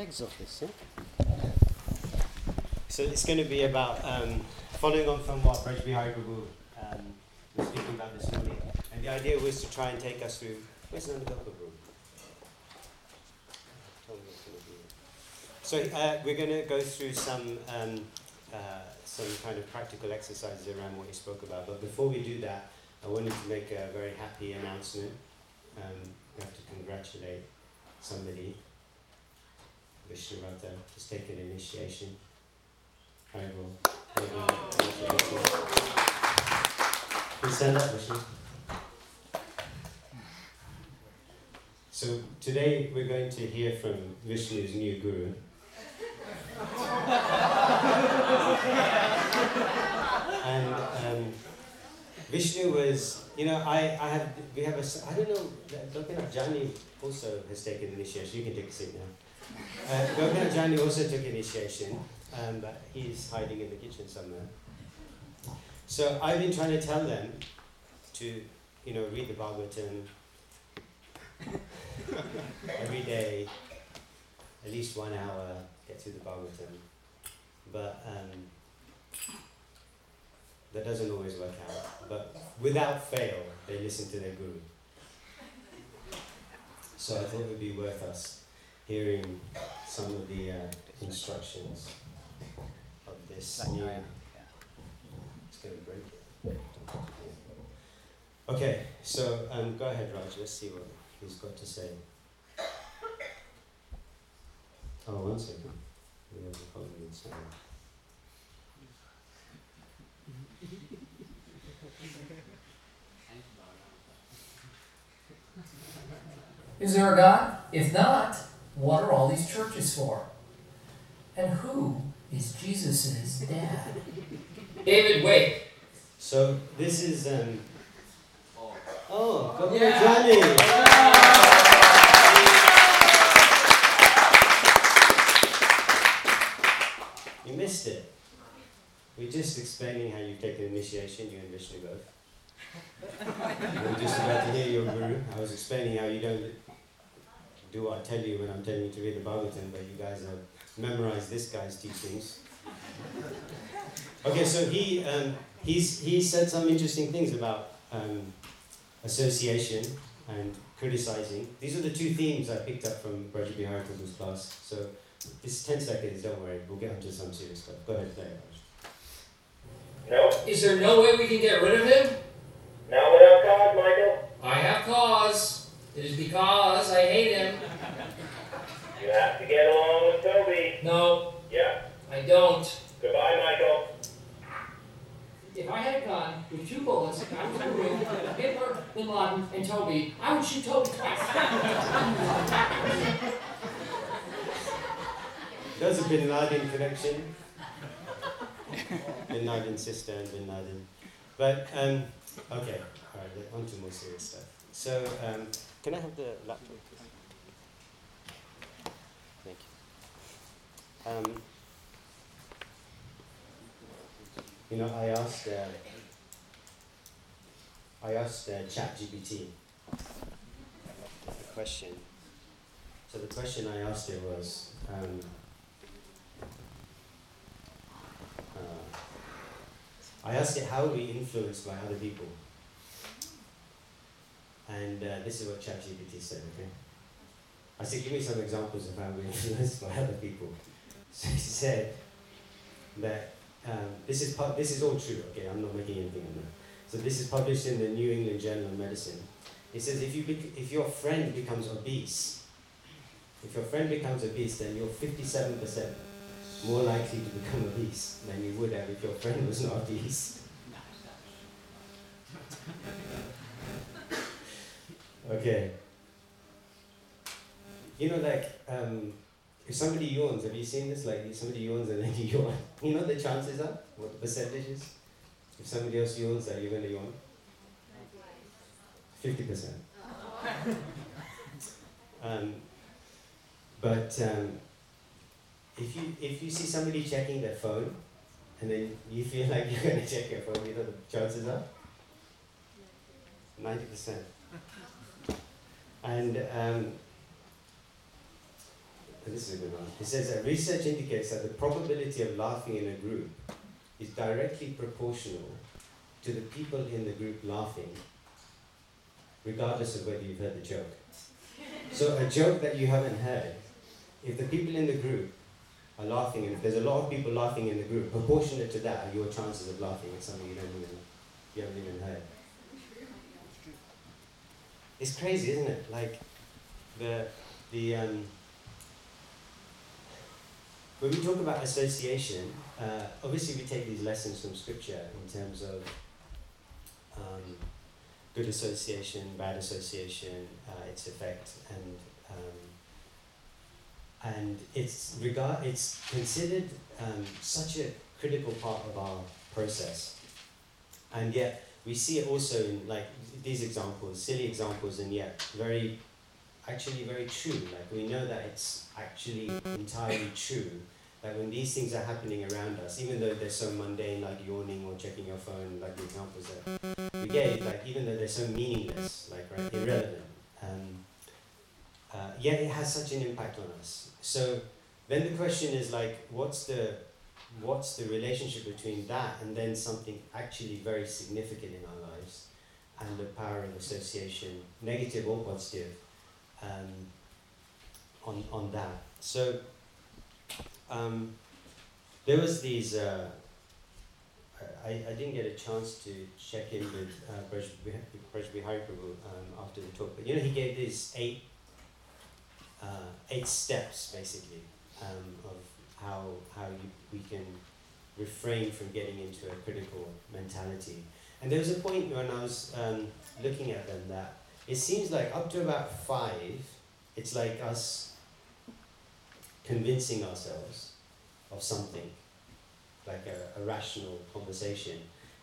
legs of this, yeah? So it's going to be about um, following on from what Braj Bihari Prabhu um, was speaking about this morning. And the idea was to try and take us through. Where's Nanda Prabhu? So uh, we're going to go through some um, uh, some kind of practical exercises around what he spoke about. But before we do that, I wanted to make a very happy announcement. Um, we have to congratulate somebody. Vishnurata has taken initiation. I will. Please stand up, Vishnu. So today we're going to hear from Vishnu's new guru. and um, Vishnu was, you know, I, I have, we have a, I don't know, Gopinath Jani also has taken initiation. You can take a seat now. Uh, Gopinath Jani also took initiation, um, but he's hiding in the kitchen somewhere. So I've been trying to tell them to, you know, read the Bhagavatam every day, at least one hour, get through the Bhagavatam. But um, that doesn't always work out. But without fail, they listen to their guru. So I thought it would be worth us hearing some of the uh, instructions of this new. It's going to break it. Okay, so um, go ahead, Raj. Let's see what he's got to say. Oh, one second. We have a problem with sound. Is there a God? If not, what are all these churches for? And who is Jesus' dad? David, wait. So this is um. Oh, Gopal Yeah. Johnny. You missed it. We're just explaining how you've taken initiation, you and Vishnu both. We're just about to hear your guru. I was explaining how you don't do what I tell you when I'm telling you to read the Bhagavatam, but you guys have memorized this guy's teachings. Okay, so he um, he's he said some interesting things about um, association and criticizing. These are the two themes I picked up from Braja Bihari class. So it's 10 seconds, don't worry, we'll get onto some serious stuff. Go ahead, play. No, Is there no way we can get rid of him? not without cause, Michael. I have cause. It is because I hate him. You have to get along with Toby. No, Yeah. I don't. Goodbye, Michael. If I had a gun with two bullets, and I would in room with Hitler, Bin Laden, and Toby, I would shoot Toby twice. There's a Bin Laden connection. Bin Laden's sister and Bin Laden. But, um, okay, alright, on to more serious stuff. So, um, can I have the laptop? please? Thank you. Um, you know, I asked, uh, I asked uh, ChatGPT a question. So the question I asked it was, um, uh, I asked it how we influenced by other people, and uh, this is what ChatGPT said. Okay, I said, give me some examples of how we're influenced by other people. So he said that um, this is pu- this is all true. Okay, I'm not making anything up. So this is published in the New England Journal of Medicine. It says if you bec- if your friend becomes obese, if your friend becomes obese, then you're 57% more likely to become obese than you would have if your friend was not obese. Okay. You know, like, um, if somebody yawns, have you seen this? Like, if somebody yawns and then you yawn. You know what the chances are? What the percentage is? If somebody else yawns, are you're going to yawn? 50%. Um, but um, if you if you see somebody checking their phone, and then you feel like you're going to check your phone, you know the chances are ninety percent. And um, this is a good one. It says that research indicates that the probability of laughing in a group is directly proportional to the people in the group laughing, regardless of whether you've heard the joke. So a joke that you haven't heard, if the people in the group are laughing, and if there's a lot of people laughing in the group, proportionate to that are your chances of laughing at something you don't even you haven't even heard. It's crazy, isn't it? Like the the um, when we talk about association, uh, obviously we take these lessons from scripture in terms of um, good association, bad association, uh, its effect, and um, and it's regard it's considered um, such a critical part of our process, and yet we see it also in like these examples, silly examples, and yet very actually very true. Like we know that it's actually entirely true that when these things are happening around us, even though they're so mundane, like yawning or checking your phone, like the examples that we gave, like even though they're so meaningless, like right, irrelevant, um, uh, yet it has such an impact on us. So then the question is like, what's the what's the relationship between that and then something actually very significant in our lives and the power of association, negative or positive, um, on, on that. So um, there was these, uh, I, I didn't get a chance to check in with uh, Hariprabhu um, after the talk, but you know, he gave these eight, uh, eight steps basically um, of how, how you, we can refrain from getting into a critical mentality. And there was a point when I was um, looking at them that it seems like up to about five, it's like us convincing ourselves of something, like a, a rational conversation.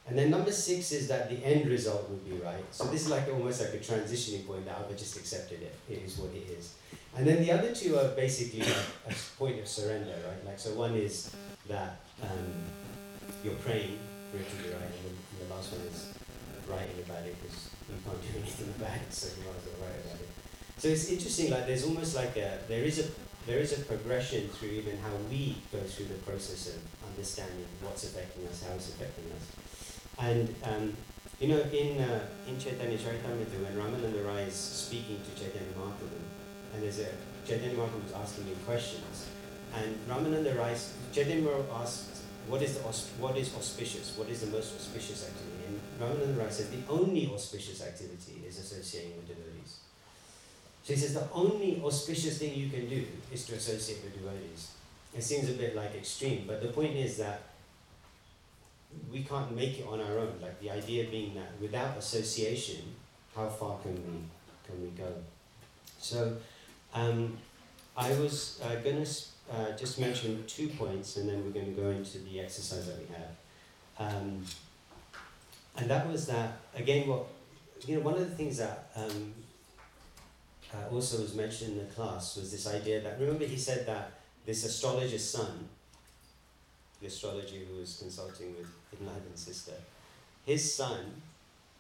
And then number six is that the end result would be right. So this is like almost like a transitioning point that I've just accepted it. It is what it is. And then the other two are basically like a point of surrender, right? Like so one is that um, you're praying for it to be right, and, and the last one is writing about it because you can't do anything about it, so you might as well write about it. So it's interesting. Like there's almost like a there is a there is a progression through even how we go through the process of understanding what's affecting us, how it's affecting us. And um, you know, in uh, in Chaitanya Charitamrita, when Ramananda Rai is speaking to Chaitanya Mahaprabhu, and there's a Mahaprabhu is asking him questions, and Ramananda Chaitanya Mahaprabhu asks, what is the what is auspicious? What is the most auspicious activity? And Ramananda Rai says the only auspicious activity is associating with devotees. So he says the only auspicious thing you can do is to associate with devotees. It seems a bit like extreme, but the point is that we can't make it on our own. Like the idea being that without association, how far can we can we go? So um, I was uh, going to uh, just mention two points, and then we're going to go into the exercise that we have. Um, and that was that again. What you know, one of the things that um, uh, also was mentioned in the class was this idea that remember he said that this astrologer's son, the astrologer who was consulting with Ibn sister, his son,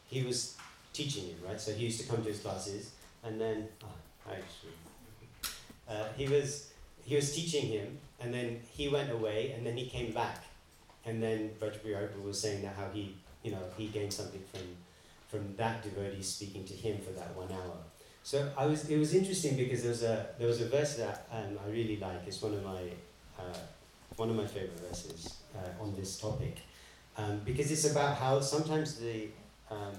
he was teaching him, right? So he used to come to his classes, and then oh, I actually, uh, he was he was teaching him, and then he went away, and then he came back, and then Vajrayana was saying that how he you know he gained something from from that devotee speaking to him for that one hour. So I was. It was interesting because there was a there was a verse that um, I really like. It's one of my uh, one of my favorite verses uh, on this topic, um, because it's about how sometimes the um,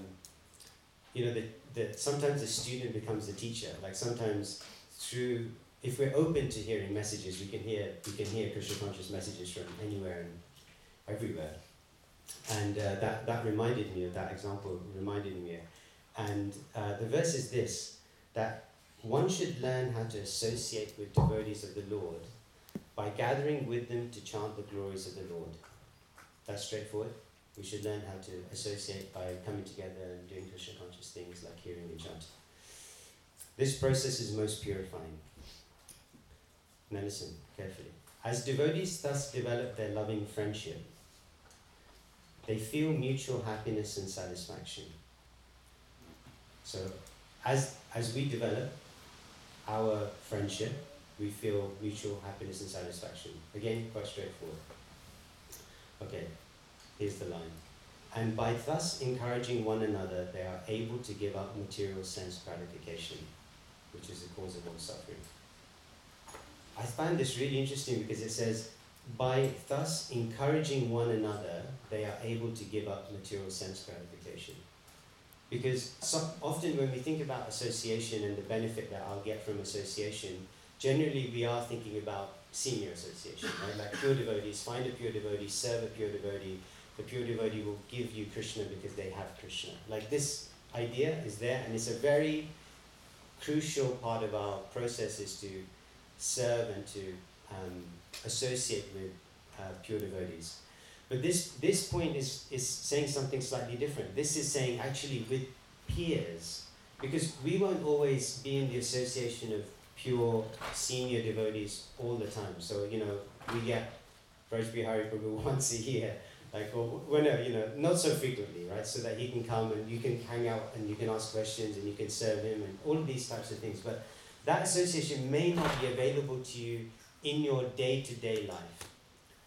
you know the sometimes the student becomes the teacher. Like sometimes through if we're open to hearing messages, we can hear we can hear Krishna conscious messages from anywhere and everywhere. And uh, that that reminded me of that example. Reminded me, and uh, the verse is this that one should learn how to associate with devotees of the Lord by gathering with them to chant the glories of the Lord. That's straightforward. We should learn how to associate by coming together and doing Krishna conscious things like hearing and chanting. This process is most purifying. Now listen carefully. As devotees thus develop their loving friendship, they feel mutual happiness and satisfaction. So as as we develop our friendship, we feel mutual happiness and satisfaction. Again, quite straightforward. Okay, here's the line. And by thus encouraging one another, they are able to give up material sense gratification, which is the cause of all suffering. I find this really interesting because it says, by thus encouraging one another, they are able to give up material sense gratification. Because so often when we think about association and the benefit that I'll get from association, generally we are thinking about senior association, right? Like pure devotees, find a pure devotee, serve a pure devotee. The pure devotee will give you Krishna because they have Krishna. Like this idea is there, and it's a very crucial part of our process is to serve and to um, associate with uh, pure devotees. But this, this point is, is saying something slightly different. This is saying actually with peers, because we won't always be in the association of pure senior devotees all the time. So, you know, we get Braj Bihari Prabhu once a year, like, or whenever, you know, not so frequently, right? So that he can come and you can hang out and you can ask questions and you can serve him and all of these types of things. But that association may not be available to you in your day to day life.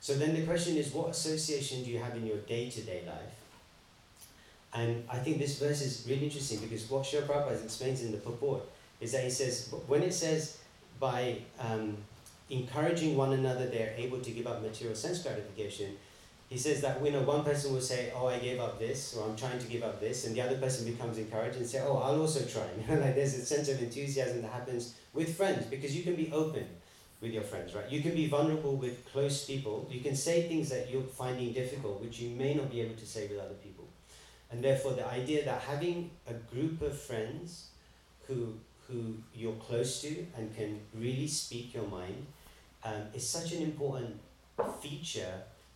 So then the question is, what association do you have in your day to day life? And I think this verse is really interesting because what Srila Prabhupada explains in the purport is that he says, when it says by um, encouraging one another, they're able to give up material sense gratification, he says that you know one person will say, "Oh, I gave up this," or "I'm trying to give up this," and the other person becomes encouraged and say, "Oh, I'll also try." You know, like there's a sense of enthusiasm that happens with friends because you can be open with your friends, right? You can be vulnerable with close people. You can say things that you're finding difficult, which you may not be able to say with other people, and therefore the idea that having a group of friends who who you're close to and can really speak your mind um, is such an important feature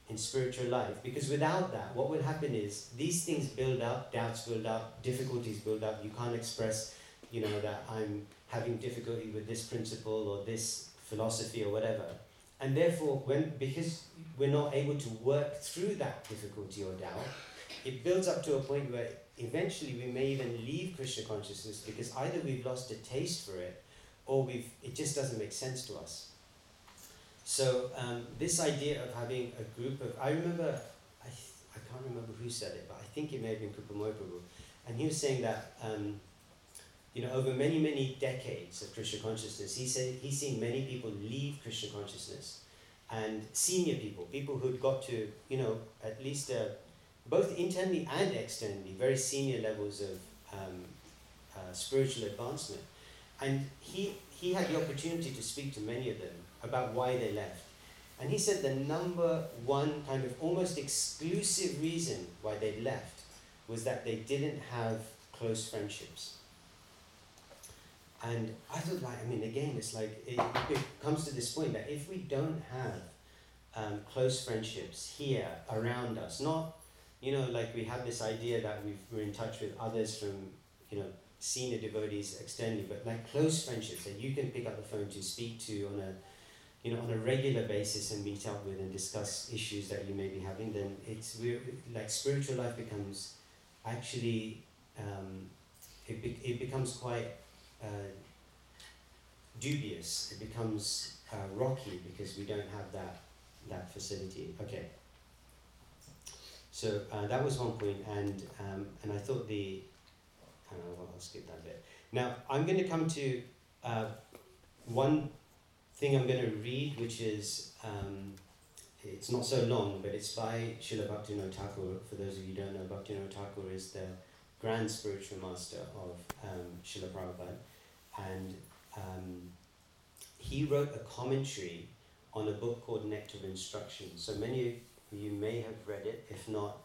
in spiritual life because without that what will happen is these things build up doubts build up difficulties build up. You can't express you know that i'm having difficulty with this principle or this philosophy or whatever. And therefore when because we're not able to work through that difficulty or doubt it builds up to a point where eventually we may even leave krishna consciousness because either we've lost a taste for it or we've it just doesn't make sense to us so um, this idea of having a group of, I remember, I, I can't remember who said it, but I think it may have been Kripamoy Prabhu, and he was saying that, um, you know, over many, many decades of Krishna consciousness, he said he's seen many people leave Krishna consciousness, and senior people, people who'd got to, you know, at least uh, both internally and externally, very senior levels of um, uh, spiritual advancement. And he, he had the opportunity to speak to many of them about why they left. And he said the number one kind of almost exclusive reason why they left was that they didn't have close friendships. And I thought, like, I mean, again, it's like it, it comes to this point that if we don't have um, close friendships here around us, not, you know, like we have this idea that we we're in touch with others from, you know, senior devotees externally, but like close friendships that you can pick up the phone to speak to on a you know, on a regular basis and meet up with and discuss issues that you may be having, then it's we're, like spiritual life becomes actually um, it, be, it becomes quite uh, dubious. It becomes uh, rocky because we don't have that that facility. Okay. So uh, that was one point, and um, and I thought the, I know, I'll skip that bit. Now I'm going to come to uh, one thing I'm going to read, which is, um, it's not so long, but it's by Srila Bhaktivinoda Thakur. For those of you who don't know, Bhaktivinoda Thakur is the grand spiritual master of um, Srila Prabhupada. And um, he wrote a commentary on a book called Nectar of Instruction. So many of you may have read it. If not,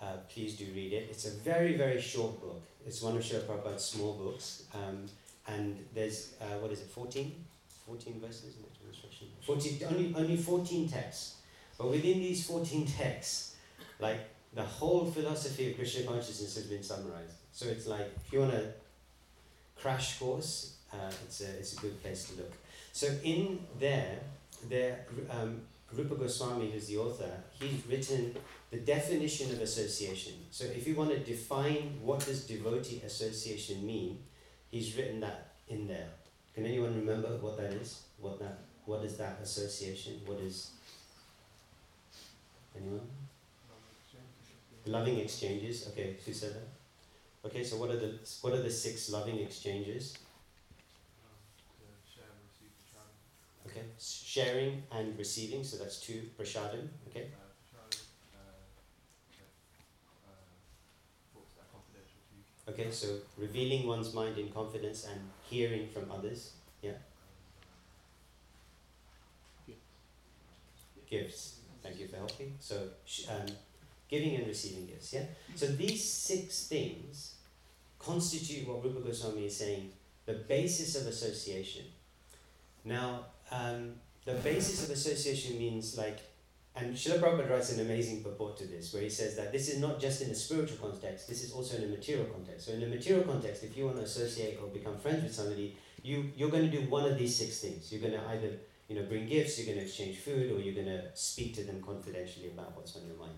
uh, please do read it. It's a very, very short book. It's one of Srila Prabhupada's small books. Um, and there's, uh, what is it, 14? 14 verses in the instruction. 14, only, only 14 texts. But within these 14 texts, like the whole philosophy of Krishna consciousness has been summarized. So it's like, if you want a crash course, uh, it's, a, it's a good place to look. So in there, there um, Rupa Goswami, who's the author, he's written the definition of association. So if you want to define what does devotee association mean, he's written that in there. Can anyone remember what that is? what that what is that association? What is anyone? Loving exchanges. Okay, who said that? Okay, so what are the what are the six loving exchanges? Okay, sharing and receiving. So that's two prashadam. Okay. Okay, so revealing one's mind in confidence and hearing from others. Yeah. Gifts. Thank you for helping. So, um, giving and receiving gifts. Yeah. So these six things constitute what Rupa Goswami is saying the basis of association. Now, um, the basis of association means like and Srila Prabhupada writes an amazing purport to this, where he says that this is not just in a spiritual context, this is also in a material context. So in a material context, if you want to associate or become friends with somebody, you, you're going to do one of these six things. You're going to either you know, bring gifts, you're going to exchange food, or you're going to speak to them confidentially about what's on your mind.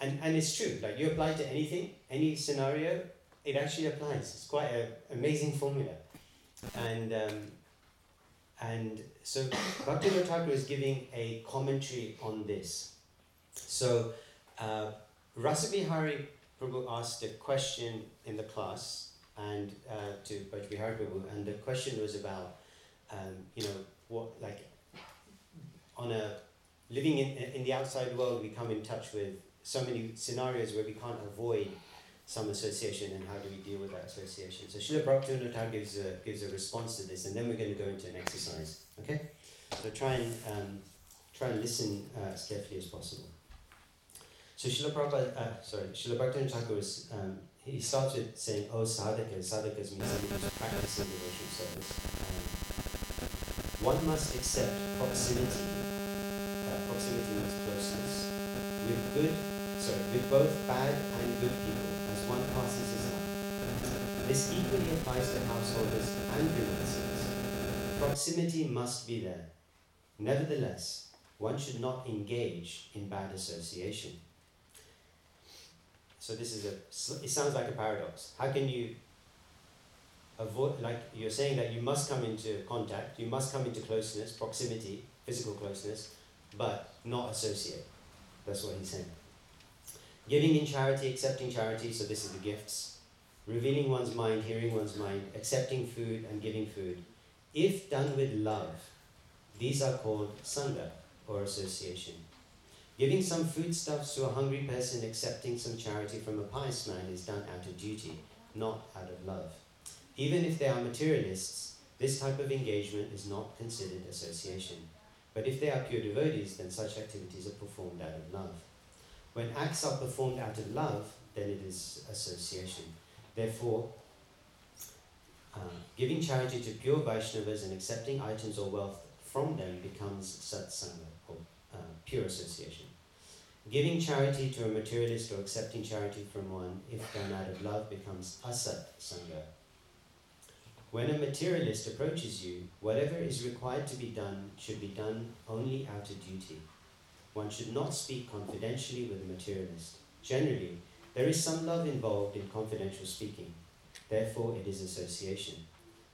And, and it's true, like you apply to anything, any scenario, it actually applies. It's quite an amazing formula. And um, and so Bhaktivinoda Thakur is giving a commentary on this. So uh, Rasabihari Prabhu asked a question in the class and uh, to Bhaktivinoda Prabhu, and the question was about, um, you know, what like on a living in, in the outside world, we come in touch with so many scenarios where we can't avoid some association and how do we deal with that association. So Srila Bhaktivinoda gives a, gives a response to this and then we're going to go into an exercise. Okay? So try and, um, try and listen uh, as carefully as possible. So Srila Prabhupada, uh, sorry, Srila Bhaktivinoda Thakur was, um, he starts with saying, oh sadhakas, sadhakas means somebody who's practicing devotional service. Um, one must accept proximity, uh, proximity means closeness, with good, sorry, with both bad and good people as one passes his life. This equally applies to householders and gymnasiums. Proximity must be there. Nevertheless, one should not engage in bad association. So this is a, it sounds like a paradox. How can you avoid, like you're saying that you must come into contact, you must come into closeness, proximity, physical closeness, but not associate. That's what he's saying. Giving in charity, accepting charity, so this is the gifts. Revealing one's mind, hearing one's mind, accepting food and giving food. If done with love, these are called sangha or association. Giving some foodstuffs to a hungry person, accepting some charity from a pious man is done out of duty, not out of love. Even if they are materialists, this type of engagement is not considered association. But if they are pure devotees, then such activities are performed out of love. When acts are performed out of love, then it is association. Therefore, uh, giving charity to pure Vaishnavas and accepting items or wealth from them becomes satsanga, or uh, pure association. Giving charity to a materialist or accepting charity from one, if done out of love, becomes asat sangha. When a materialist approaches you, whatever is required to be done should be done only out of duty. One should not speak confidentially with a materialist. Generally, there is some love involved in confidential speaking. Therefore, it is association.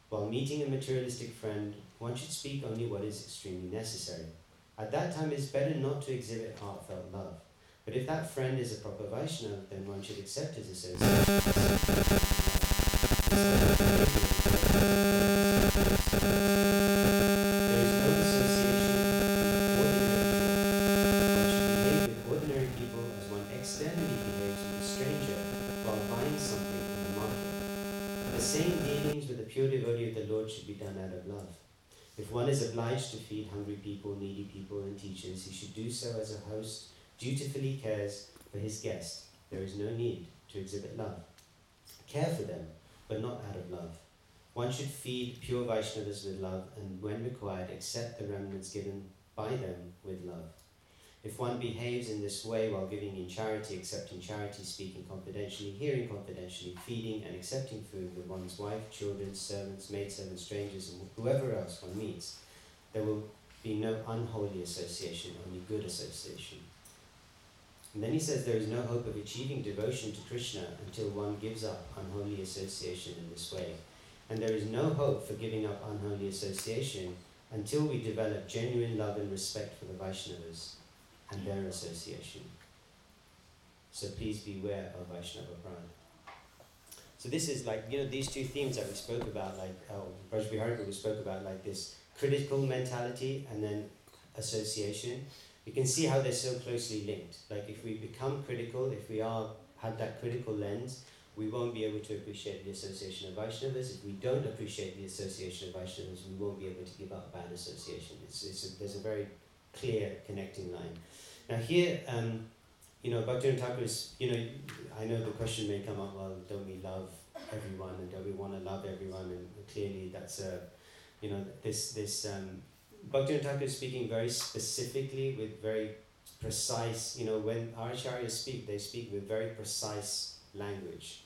While meeting a materialistic friend, one should speak only what is extremely necessary. At that time, it is better not to exhibit heartfelt love. But if that friend is a proper Vaishnava, then one should accept his association. Obliged to feed hungry people, needy people, and teachers, he should do so as a host dutifully cares for his guest. There is no need to exhibit love. Care for them, but not out of love. One should feed pure Vaishnavas with love, and when required, accept the remnants given by them with love. If one behaves in this way while giving in charity, accepting charity, speaking confidentially, hearing confidentially, feeding and accepting food with one's wife, children, servants, maidservants, strangers, and whoever else one meets, there will be no unholy association, only good association. And then he says there is no hope of achieving devotion to Krishna until one gives up unholy association in this way. And there is no hope for giving up unholy association until we develop genuine love and respect for the Vaishnavas and their association. So please beware of Vaishnava pride. So this is like, you know, these two themes that we spoke about, like oh, Braj Bihari we spoke about, like this critical mentality and then association. You can see how they're so closely linked. Like if we become critical, if we are have that critical lens, we won't be able to appreciate the association of Vaishnavas. If we don't appreciate the association of Vaishnavas, we won't be able to give up bad association. It's, it's a, there's a very clear connecting line. Now here, um, you know, Bhaktivinoda Thakur is, you know, I know the question may come up, well, don't we love everyone and don't we want to love everyone? And clearly that's a, you know, this, this, um, Bhaktivinoda Thakur is speaking very specifically with very precise, you know, when our Acharyas speak, they speak with very precise language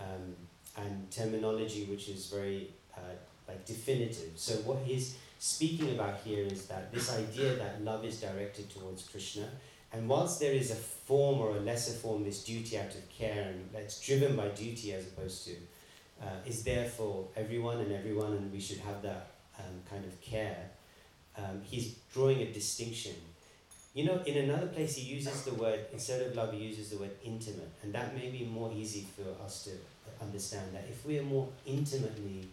um, and terminology which is very uh, like definitive. So what he's speaking about here is that this idea that love is directed towards Krishna, and whilst there is a form or a lesser form, this duty out of care and that's driven by duty as opposed to, uh, is there for everyone and everyone, and we should have that um, kind of care. Um, he's drawing a distinction you know, in another place he uses the word, instead of love, he uses the word intimate. And that may be more easy for us to understand that if we are more intimately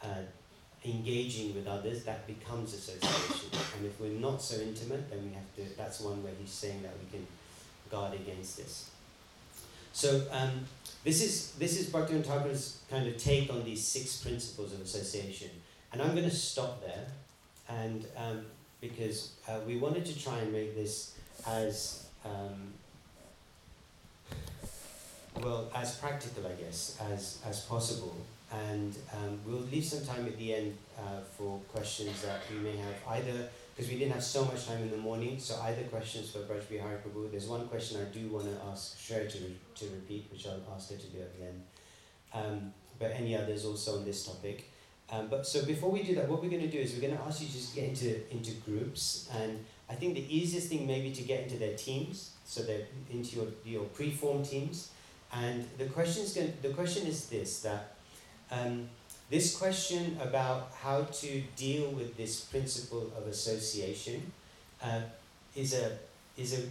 uh, engaging with others, that becomes association. and if we're not so intimate, then we have to, that's one where he's saying that we can guard against this. So um, this is this is Bhaktivinoda Thakur's kind of take on these six principles of association. And I'm going to stop there. And um, because uh, we wanted to try and make this as um, well as practical, I guess, as as possible. And um, we'll leave some time at the end uh, for questions that we may have either because we didn't have so much time in the morning. So either questions for Braj Bihari Prabhu. There's one question I do want to ask Shreya to, re- to repeat, which I'll ask her to do at the end. Um, but any others also on this topic. Um, but so before we do that, what we're going to do is we're going to ask you just get into, into groups. And I think the easiest thing maybe to get into their teams, so they're into your, your preformed teams. And the, question's going, the question is this, that um, this question about how to deal with this principle of association uh, is, a, is, a,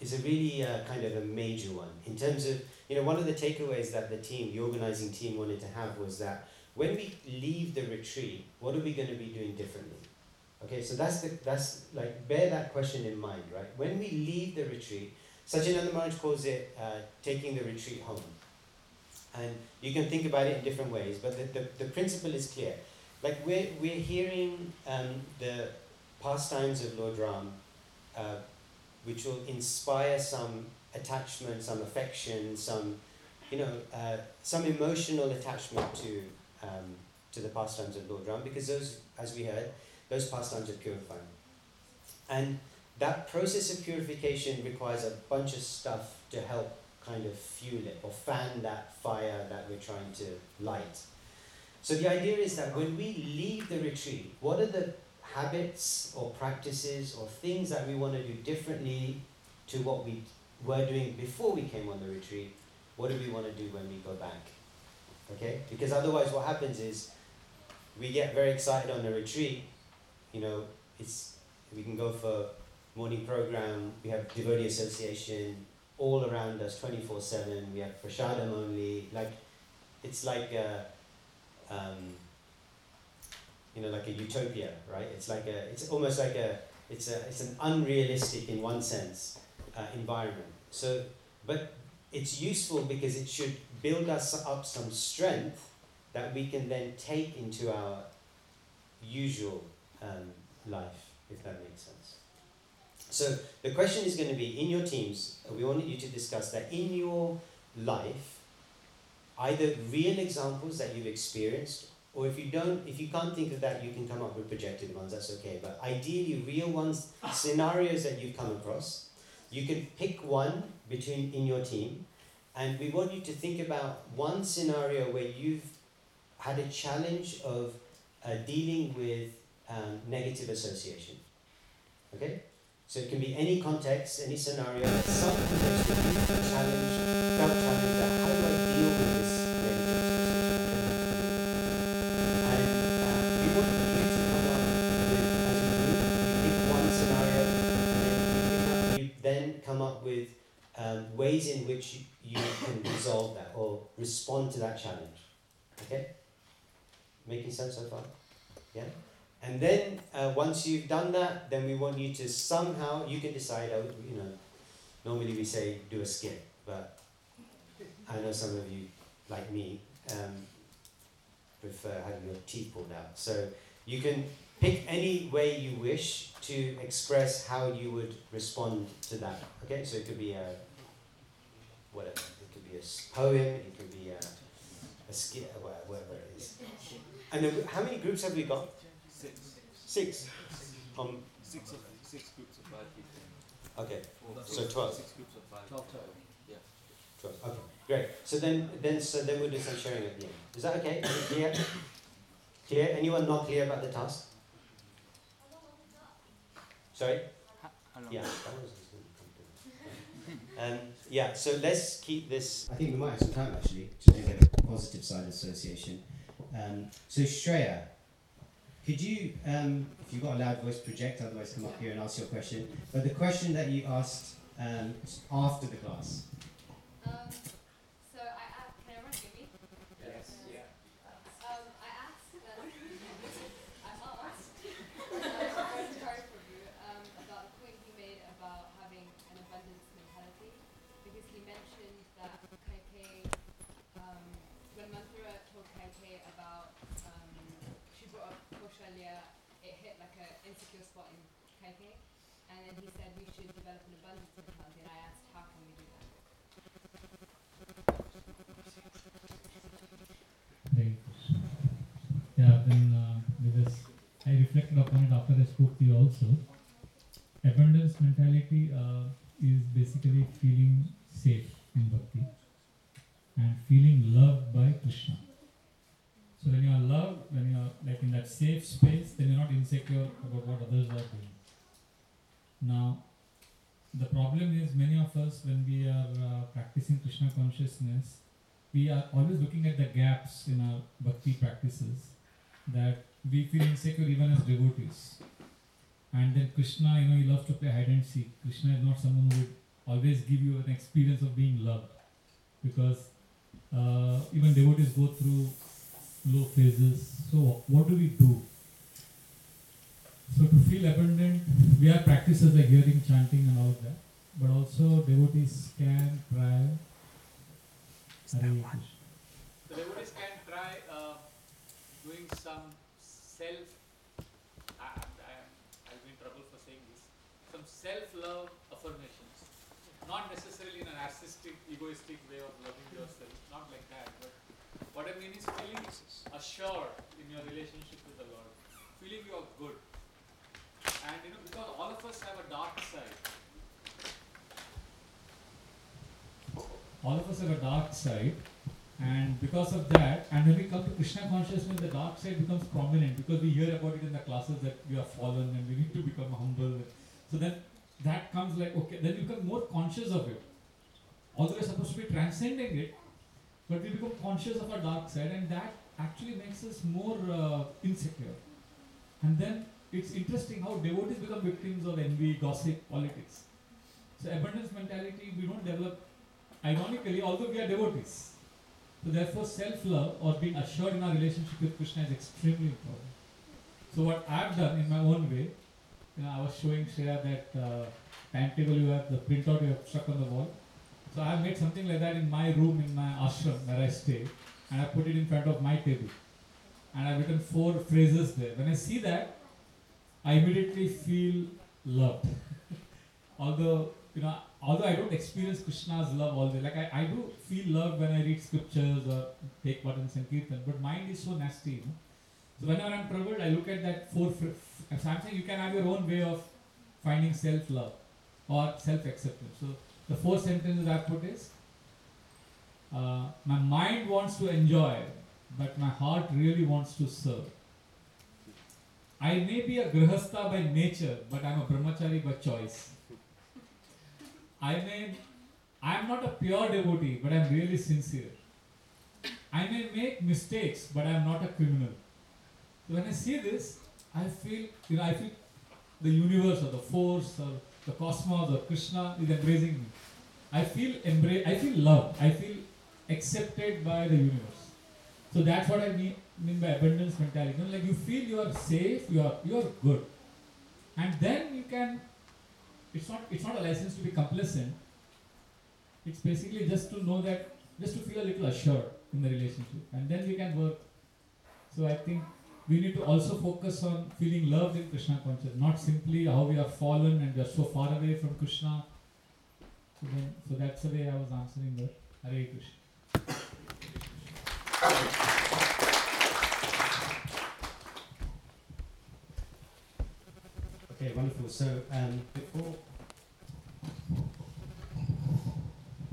is a really uh, kind of a major one. In terms of, you know, one of the takeaways that the team, the organizing team wanted to have was that when we leave the retreat, what are we going to be doing differently? Okay, so that's the that's like bear that question in mind, right? When we leave the retreat, Satyananda Maharaj calls it uh, taking the retreat home. And you can think about it in different ways, but the, the, the principle is clear. Like we're, we're hearing um, the pastimes of Lord Ram, uh, which will inspire some attachment, some affection, some, you know, uh, some emotional attachment to um, to the pastimes of Lord Ram because those, as we heard, those pastimes are purifying. And that process of purification requires a bunch of stuff to help kind of fuel it or fan that fire that we're trying to light. So the idea is that when we leave the retreat, what are the habits or practices or things that we want to do differently to what we were doing before we came on the retreat? What do we want to do when we go back? Okay? Because otherwise, what happens is we get very excited on the retreat. You know, it's we can go for morning program. We have devotee association all around us, twenty four seven. We have prasadam only. Like, it's like a, um, you know, like a utopia, right? It's like a. It's almost like a. It's a. It's an unrealistic, in one sense, uh, environment. So, but it's useful because it should build us up some strength that we can then take into our usual um, life, if that makes sense. So the question is going to be in your teams, we wanted you to discuss that in your life, either real examples that you've experienced, or if you don't, if you can't think of that, you can come up with projected ones, that's okay. But ideally, real ones, scenarios that you've come across, you can pick one between in your team and we want you to think about one scenario where you've had a challenge of uh, dealing with um, negative association. Okay? So it can be any context, any scenario, some context challenged ways in which you, can resolve that or respond to that challenge. Okay? Making sense so far? Yeah? And then uh, once you've done that, then we want you to somehow, you can decide, uh, you know, normally we say do a skit, but I know some of you, like me, um, prefer having your teeth pulled out. So you can pick any way you wish to express how you would respond to that. Okay, so it could be a whatever. It could be a poem. It could be a, a skit, or whatever it is. And then, how many groups have we got? Six. Six. Um. Six of six groups of five people. Okay. So six- 12. Six groups of five. Twelve total. Yeah. Twelve. Okay. Great. So then, then, so then we'll do some sharing at the end. Is that okay? Are you clear? Clear? Anyone not clear about the task? Sorry. Yeah, that was um, yeah, so let's keep this. I think we might have some time actually to do the positive side association. Um, so Shreya, could you, um, if you've got a loud voice, project, otherwise come up here and ask your question. But the question that you asked um, after the class. Um, so I asked, can everyone hear me? Yes. Yeah. Um, I asked that, I asked, uh, Charlie Prabhu, um, about the point he made about having an abundance mentality, because he mentioned that Kaikeyi, um, when Manthara told Kaikeyi about, um, she brought up Kaushalya, it hit like insecure spot in Kaikeyi, and then he said we should develop an abundance mentality, and I asked, how can we do that? Uh, I reflected upon it after I spoke to you also. Abundance mentality uh, is basically feeling safe in bhakti and feeling loved by Krishna. So when you are loved, when you are like in that safe space, then you're not insecure about what others are doing. Now, the problem is many of us when we are uh, practicing Krishna consciousness, we are always looking at the gaps in our bhakti practices that we feel insecure even as devotees. And then Krishna, you know, he loves to play hide and seek. Krishna is not someone who would always give you an experience of being loved because uh, even devotees go through low phases. So, what do we do? So, to feel abundant, we have practices like hearing, chanting, and all of that, but also devotees can try Hare Krishna. The devotees can try uh, doing some self. I, I, I'll be in trouble for saying this. Some self-love affirmations, not necessarily in a narcissistic, egoistic way of loving yourself. Not like that, but what I mean is feeling assured in your relationship with the Lord, feeling you are good, and you know because all of us have a dark side. all of us have a dark side. And because of that and when we come to krishna consciousness the dark side becomes prominent because we hear about it in the classes that we are fallen and we need to become humble. So then that comes like okay then you become more conscious of it. Although we're supposed to be transcending it but we become conscious of our dark side and that actually makes us more uh, insecure and then it's interesting how devotees become victims of envy gossip politics so abundance mentality we don't develop Ironically, although we are devotees, so therefore self-love or being assured in our relationship with Krishna is extremely important. So what I've done in my own way, you know, I was showing Shreya that uh, timetable you have, the printout you have stuck on the wall. So I have made something like that in my room in my ashram where I stay, and I put it in front of my table, and I've written four phrases there. When I see that, I immediately feel loved. Although you know, although I don't experience Krishna's love all day, like I, I do feel love when I read scriptures or take part in Sankirtan, but mind is so nasty, you know. So whenever I'm troubled, I look at that four. Fr- so I'm saying you can have your own way of finding self-love or self-acceptance. So the four sentences I put is, uh, my mind wants to enjoy, but my heart really wants to serve. I may be a grihastha by nature, but I'm a brahmachari by choice. I may, I am not a pure devotee, but I am really sincere. I may make mistakes, but I am not a criminal. So when I see this, I feel, you know, I feel the universe or the force or the cosmos or Krishna is embracing me. I feel embrace. I feel loved. I feel accepted by the universe. So that's what I mean, mean by abundance mentality. You know, like you feel you are safe, you are you are good, and then you can. It's not it's not a license to be complacent. It's basically just to know that just to feel a little assured in the relationship, and then we can work. So I think we need to also focus on feeling loved in Krishna consciousness, not simply how we are fallen and we are so far away from Krishna. So, so that's the way I was answering that. Hare Krishna. Okay, wonderful. So um, before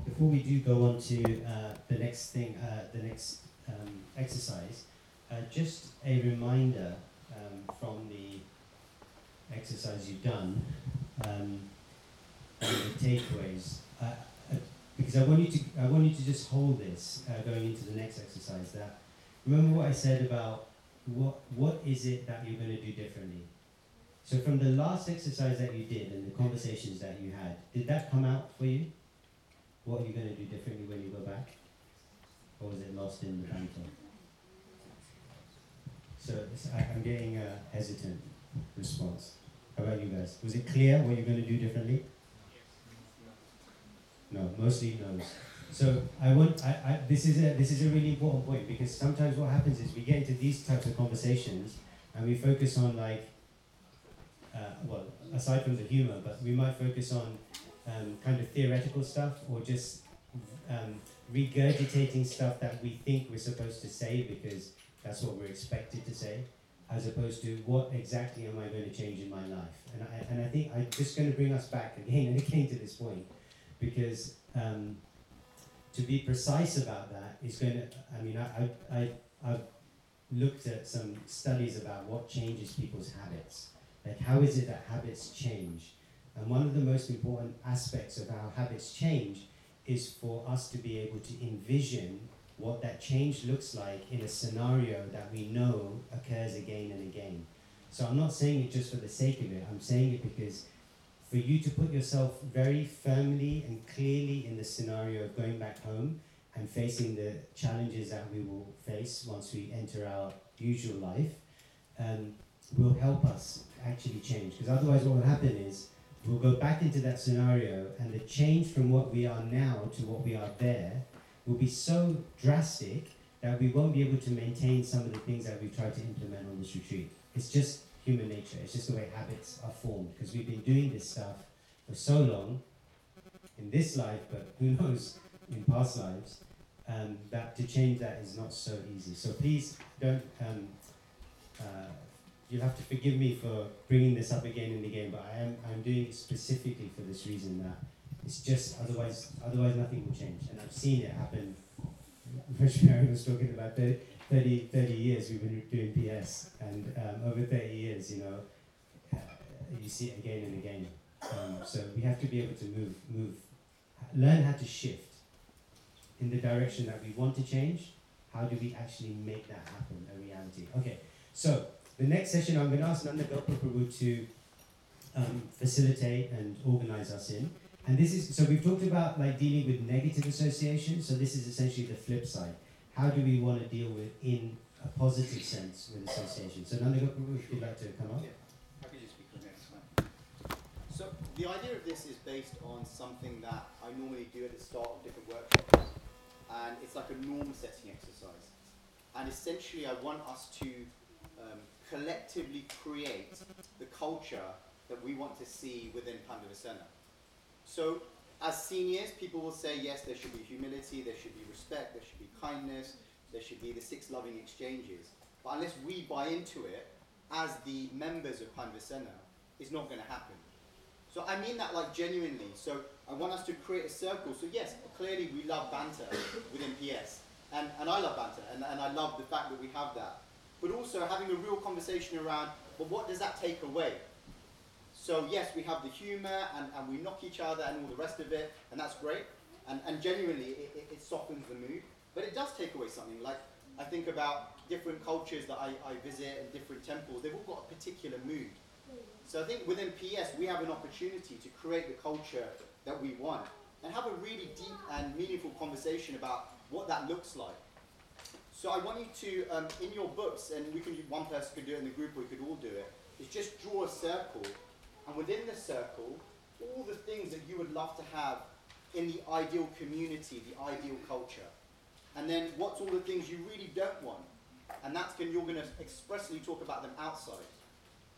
before we do go on to uh, the next thing, uh, the next um, exercise, uh, just a reminder um, from the exercise you've done, um, the takeaways. Uh, uh, because I want you to, I want you to just hold this uh, going into the next exercise. That remember what I said about what what is it that you're going to do differently. So from the last exercise that you did and the conversations that you had, did that come out for you? What are you going to do differently when you go back? Or was it lost in the banter? So I'm getting a hesitant response. How about you guys? Was it clear what you're going to do differently? No, mostly no's. So I want. I, I, this is a this is a really important point because sometimes what happens is we get into these types of conversations and we focus on like uh, well, aside from the humor, but we might focus on um, kind of theoretical stuff or just um, regurgitating stuff that we think we're supposed to say because that's what we're expected to say, as opposed to what exactly am I going to change in my life. And I, and I think I'm just going to bring us back again and again to this point because um, to be precise about that is going to, I mean, I, I, I, I've looked at some studies about what changes people's habits like, how is it that habits change? And one of the most important aspects of how habits change is for us to be able to envision what that change looks like in a scenario that we know occurs again and again. So I'm not saying it just for the sake of it, I'm saying it because for you to put yourself very firmly and clearly in the scenario of going back home and facing the challenges that we will face once we enter our usual life um, will help us actually change. Because otherwise, what will happen is we'll go back into that scenario, and the change from what we are now to what we are there will be so drastic that we won't be able to maintain some of the things that we've tried to implement on this retreat. It's just human nature. It's just the way habits are formed because we've been doing this stuff for so long in this life, but who knows in past lives. Um, that to change that is not so easy. So please don't um, uh, you'll have to forgive me for bringing this up again and again, but I am I'm doing it specifically for this reason that it's just otherwise otherwise nothing will change. And I've seen it happen. Which Mary was talking about 30, 30, 30 years we've been doing PS, and um, over 30 years, you know, uh, you see it again and again. Um, so we have to be able to move, move, learn how to shift in the direction that we want to change. How do we actually make that happen a reality? Okay, so the next session, I'm going to ask Nanda Gopal to um, facilitate and organize us in. And this is, so we've talked about like dealing with negative association. So this is essentially the flip side. How do we want to deal with in a positive sense with association? So Nanda Gopal, if you'd like to come up. Yeah. How could you speak for next one? So the idea of this is based on something that I normally do at the start of different workshops. And it's like a norm setting exercise. And essentially I want us to um, collectively create the culture that we want to see within Pandavasena. So, as seniors, people will say, yes, there should be humility, there should be respect, there should be kindness, there should be the six loving exchanges. But unless we buy into it, as the members of Pandavasena, it's not going to happen. So I mean that like genuinely. So I want us to create a circle. So yes, clearly we love banter within PS. And, and I love banter. And, and I love the fact that we have that but also having a real conversation around, well, what does that take away? So yes, we have the humour and, and we knock each other and all the rest of it, and that's great. And, and genuinely, it, it, it softens the mood. But it does take away something. Like, I think about different cultures that I, I visit and different temples, they've all got a particular mood. So I think within PS we have an opportunity to create the culture that we want and have a really deep and meaningful conversation about what that looks like. So I want you to, um, in your books, and we can one person could do it in the group, or we could all do it, is just draw a circle, and within the circle, all the things that you would love to have in the ideal community, the ideal culture. And then what's all the things you really don't want? And that's when you're going to expressly talk about them outside.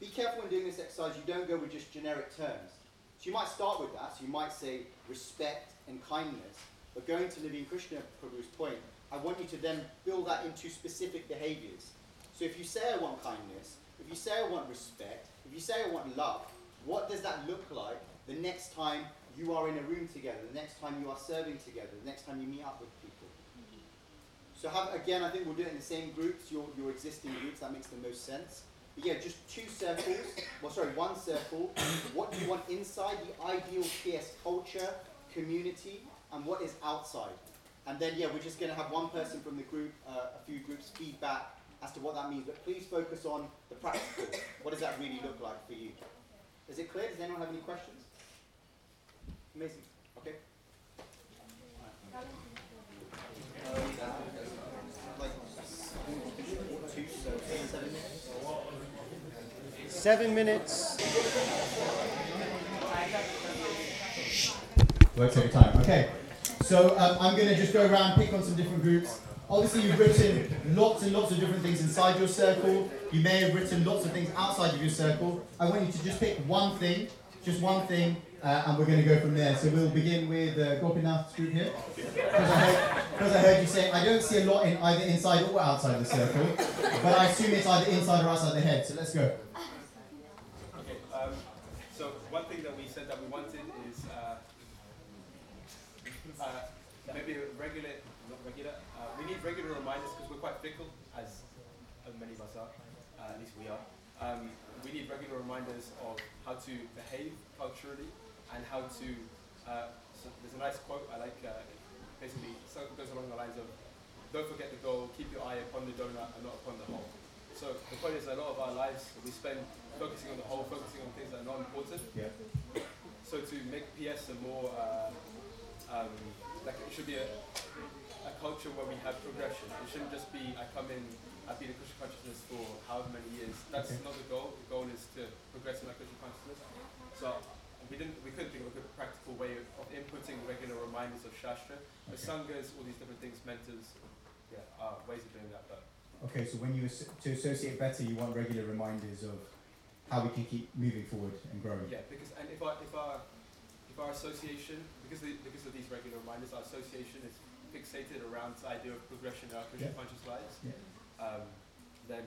Be careful when doing this exercise, you don't go with just generic terms. So you might start with that, so you might say respect and kindness, but going to Naveen Krishna Prabhu's point, I want you to then build that into specific behaviors. So if you say I want kindness, if you say I want respect, if you say I want love, what does that look like the next time you are in a room together, the next time you are serving together, the next time you meet up with people? So have, again, I think we'll do it in the same groups, your, your existing groups, that makes the most sense. But yeah, just two circles, well sorry, one circle, what do you want inside the ideal PS culture, community, and what is outside. And then yeah, we're just going to have one person from the group, uh, a few groups feedback as to what that means. But please focus on the practical. what does that really look like for you? Is it clear? Does anyone have any questions? Amazing. Okay. Seven minutes. Works every time. Okay. So um, I'm going to just go around, pick on some different groups. Obviously, you've written lots and lots of different things inside your circle. You may have written lots of things outside of your circle. I want you to just pick one thing, just one thing, uh, and we're going to go from there. So we'll begin with uh, Gopinath's group here. Because I, heard, I heard you say, I don't see a lot in either inside or outside the circle, but I assume it's either inside or outside the head. So let's go. Okay, um, so one thing that we said that we wanted is uh, uh, maybe a regular, not regular, need regular reminders because we're quite fickle, as, many of us are, uh, at least we are. Um, we need regular reminders of how to behave culturally and how to, uh, so there's a nice quote I like, uh, basically so it goes along the lines of, don't forget the goal, keep your eye upon the donut and not upon the hole. So the point is a lot of our lives we spend focusing on the whole, focusing on things that are not important. Yeah. So to make PS a more, uh, um, like it should be a, a culture where we have progression. It shouldn't just be I come in, I've been in Krishna consciousness for however many years. That's Okay. not the goal. The goal is to progress in our Krishna consciousness. So we didn't, we couldn't think of a good practical way of, of inputting regular reminders of Shastra. The Okay. sanghas, all these different things, mentors, yeah, are ways of doing that. But Okay, so when you as- to associate better, you want regular reminders of how we can keep moving forward and growing. Yeah, because and if our if our if our association because the, because of these regular reminders, our association is fixated around the idea of progression in our Krishna Yeah. conscious lives, Yeah. um, then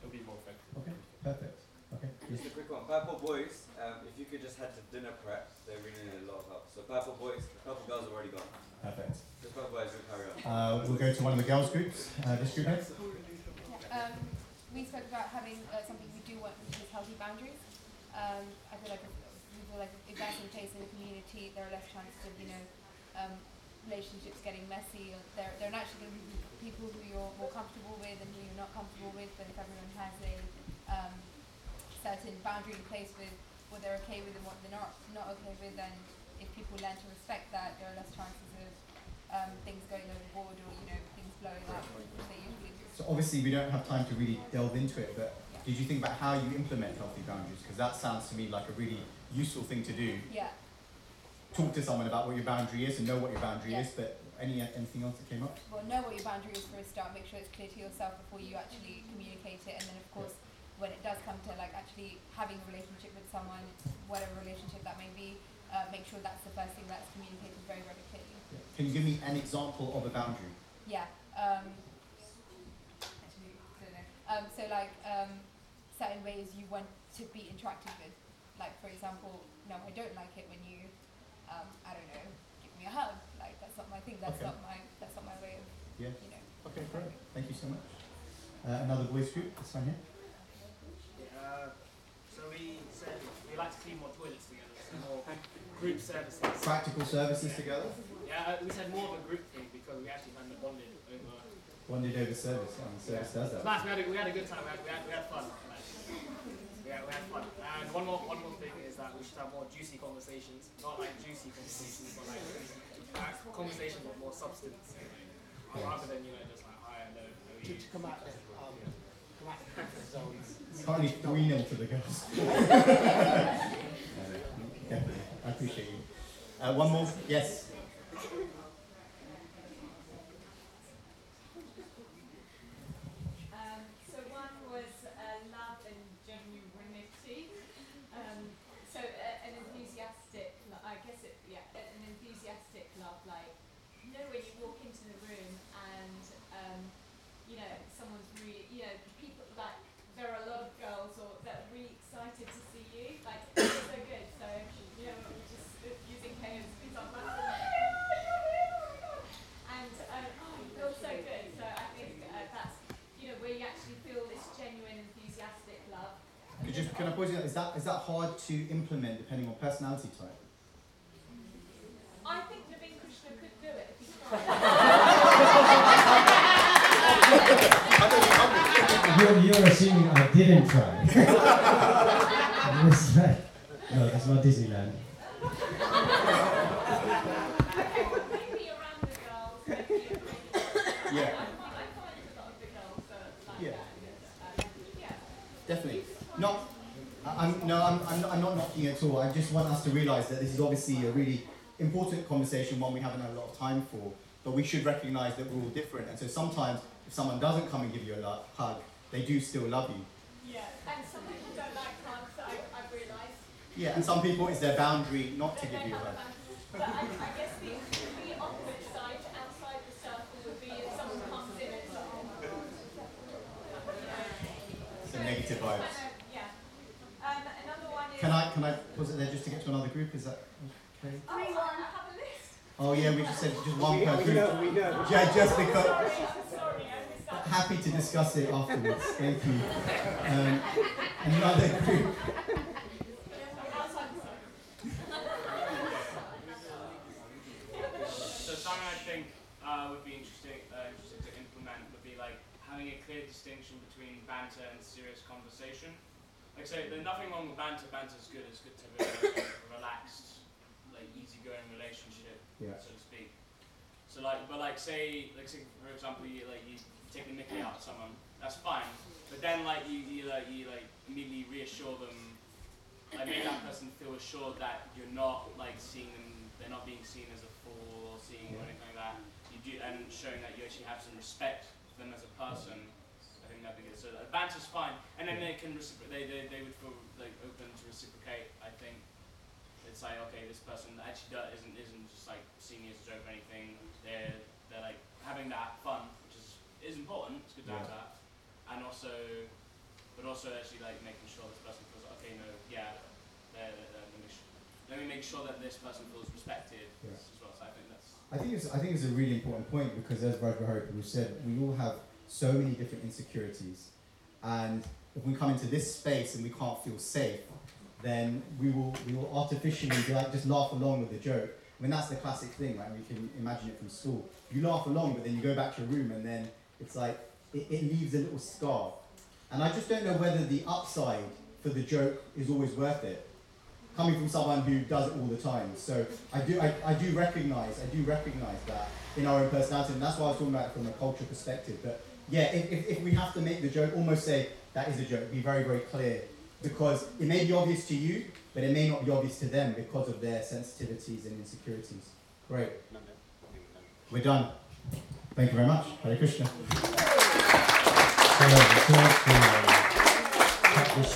it'll be more effective. Okay, perfect. Okay. Just a quick one. Purple Boys, um, if you could just head to dinner prep, they're really need a lot of help. So Purple Boys, the Purple Girls have already gone. Perfect. Just Purple Boys will carry on. Uh, we'll go to one of the girls' groups. Uh, this group here. Um, we spoke about having uh, something we do want, which is healthy boundaries. Um, I feel like if, we feel like if that's in place in the community, there are less chances of you know um, relationships getting messy. There are naturally going to be people who you're more comfortable with and who you're not comfortable with. But if everyone has a um, certain boundary in place with what they're okay with and what they're not not okay with, then if people learn to respect that, there are less chances of um, things going overboard or you know things blowing up, which they usually do. So obviously we don't have time to really delve into it, but did you think about how you implement healthy boundaries? Because that sounds to me like a really useful thing to do. Yeah. Talk to someone about what your boundary is and know what your boundary Yeah. is. But any anything else that came up? well, know what your boundary is for a start. Make sure it's clear to yourself before you actually communicate it. And then, of course, when it does come to like actually having a relationship with someone, whatever relationship that may be, uh, make sure that's the first thing that's communicated very, very clearly. Can you give me an example of a boundary? Yeah. Um, actually, don't know. Um, so like um, certain ways you want to be interacted with. Like for example, no, I don't like it when you, um, I don't know, give me a hug. Like that's not my thing. That's Okay. not my. That's not my way of. Yeah. You know. Okay, great. Thank you so much. Uh, another boys group. This one here. Uh, so we said we like to clean more toilets together, so more group services. Practical services together. Yeah, uh, we said more of a group thing because we actually kind of bonded over. Bonded over service. And service does It's that. nice. We had a, we had a good time. We had, we had, we had fun. Like, we, had, we had fun. Uh, And one more, one more thing is that we should have more juicy conversations, not like juicy conversations, but like conversations with more substance, rather than you know just like hi, hello, how To, to come out of um, come out of comfort zones. Currently 3 0 to the girls. Definitely. I appreciate you. Uh, one more? Yes. Um, so one was uh, love and genuinity. Um, so uh, an enthusiastic, lo- I guess it, yeah, a- an enthusiastic love, like you know when you walk into the room and um, you know someone's really, you know, people like there are a lot of girls or that are really excited to see you, like it's so good. So you know we're just uh, using K as an example. And um, oh, it feels so good. So I think uh, that's you know where you actually feel this genuine, enthusiastic love. And Could you, can I pause you? there? Is that, is that hard to implement depending on personality type? I think Naveen Krishna could do it if he tried. You're, you're assuming I didn't try. It's no, that's not Disneyland. Maybe around the girls, maybe a bit- Yeah. I find, I find a lot of the girls are like Yeah. that. Um, yeah. Definitely. Not. I- I'm no. I'm, I'm, not, I'm not knocking it at all. I just want us to realise that this is obviously a really important conversation, one we haven't had a lot of time for. But we should recognise that we're all different, and so sometimes if someone doesn't come and give you a lo- hug, they do still love you. Yeah. And some people don't like hugs, I, I've realised. Yeah, and some people it's their boundary not to give you a hug. But I, I guess the, the opposite side, outside the circle, would be if someone comes in and says, oh negative vibes. Yeah. Um, another one is. Can I can I pause it there just to get to another group? Is that okay? Oh, I have a list. Oh yeah, we just said just one We- per we group. know- we know. Yeah, just because. Sorry, sorry, I missed. Happy to discuss it afterwards. Thank you. Um, another group. Outside the circle. So something I think uh, would be interesting, uh, interesting to implement would be like having a clear distinction between banter and serious conversation. Like say, there's nothing wrong with banter. Banter's good. It's good to have a, relaxed, like easygoing relationship, Yeah. so to speak. So like, but like say, like say for example, you like you take the Mickey out of someone. That's fine. But then like you, you like you like immediately reassure them like make that person feel assured that you're not like seeing them, they're not being seen as a fool or seeing or anything like that. You do, and showing that you actually have some respect for them as a person. I think that'd. So uh, banter's fine, and then they can they, they they would feel like open to reciprocate. I think it's like okay, this person actually does, isn't isn't just like seeing me as a joke or anything. They're they're like having that fun, which is is important. It's good to have that, and also, but also actually like making sure this person feels like, okay, no, yeah, they're, they're, they're, let, me let me make sure that this person feels respected Yeah. as well. So I think that's I think it's I think it's a really important point because as Braj Bihari said, we all have so many different insecurities, and if we come into this space and we can't feel safe, then we will we will artificially like just laugh along with the joke. I mean that's the classic thing, right? We can imagine it from school. You laugh along, but then you go back to your room and then it's like it, it leaves a little scar. And I just don't know whether the upside for the joke is always worth it coming from someone who does it all the time. So I do, I, I do recognize, I do recognize that in our own personality, and that's why I was talking about it from a cultural perspective. But yeah, if, if, if we have to make the joke, almost say that is a joke, be very, very clear, because it may be obvious to you, but it may not be obvious to them because of their sensitivities and insecurities. Great. We're done. Thank you very much. Hare Krishna. So,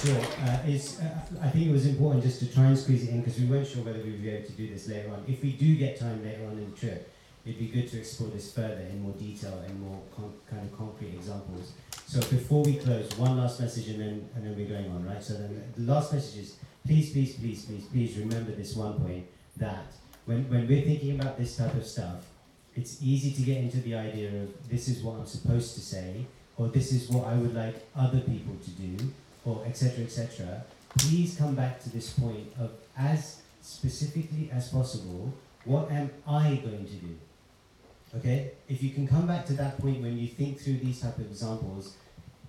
to uh, is, uh, I think it was important just to try and squeeze it in because we weren't sure whether we'd be able to do this later on. If we do get time later on in the trip, it'd be good to explore this further in more detail and more con- kind of concrete examples. So before we close, one last message and then and then we're going on, right? So then the last message is please, please, please, please, please remember this one point that when, when we're thinking about this type of stuff, it's easy to get into the idea of this is what I'm supposed to say, or this is what I would like other people to do, or etc. etc. Please come back to this point of as specifically as possible, what am I going to do? Okay? If you can come back to that point when you think through these type of examples,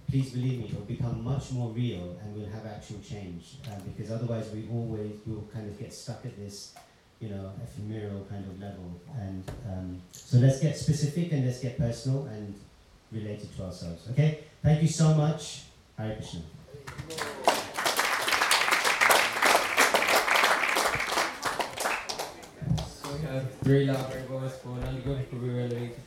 please believe me, it will become much more real and we'll have actual change. Um, because otherwise, we always will kind of get stuck at this, you know, ephemeral kind of level. And um, so let's get specific and let's get personal and related to ourselves. Okay? Thank you so much. Hare Krishna. So we have three loud boys for Nandagam Prabhu related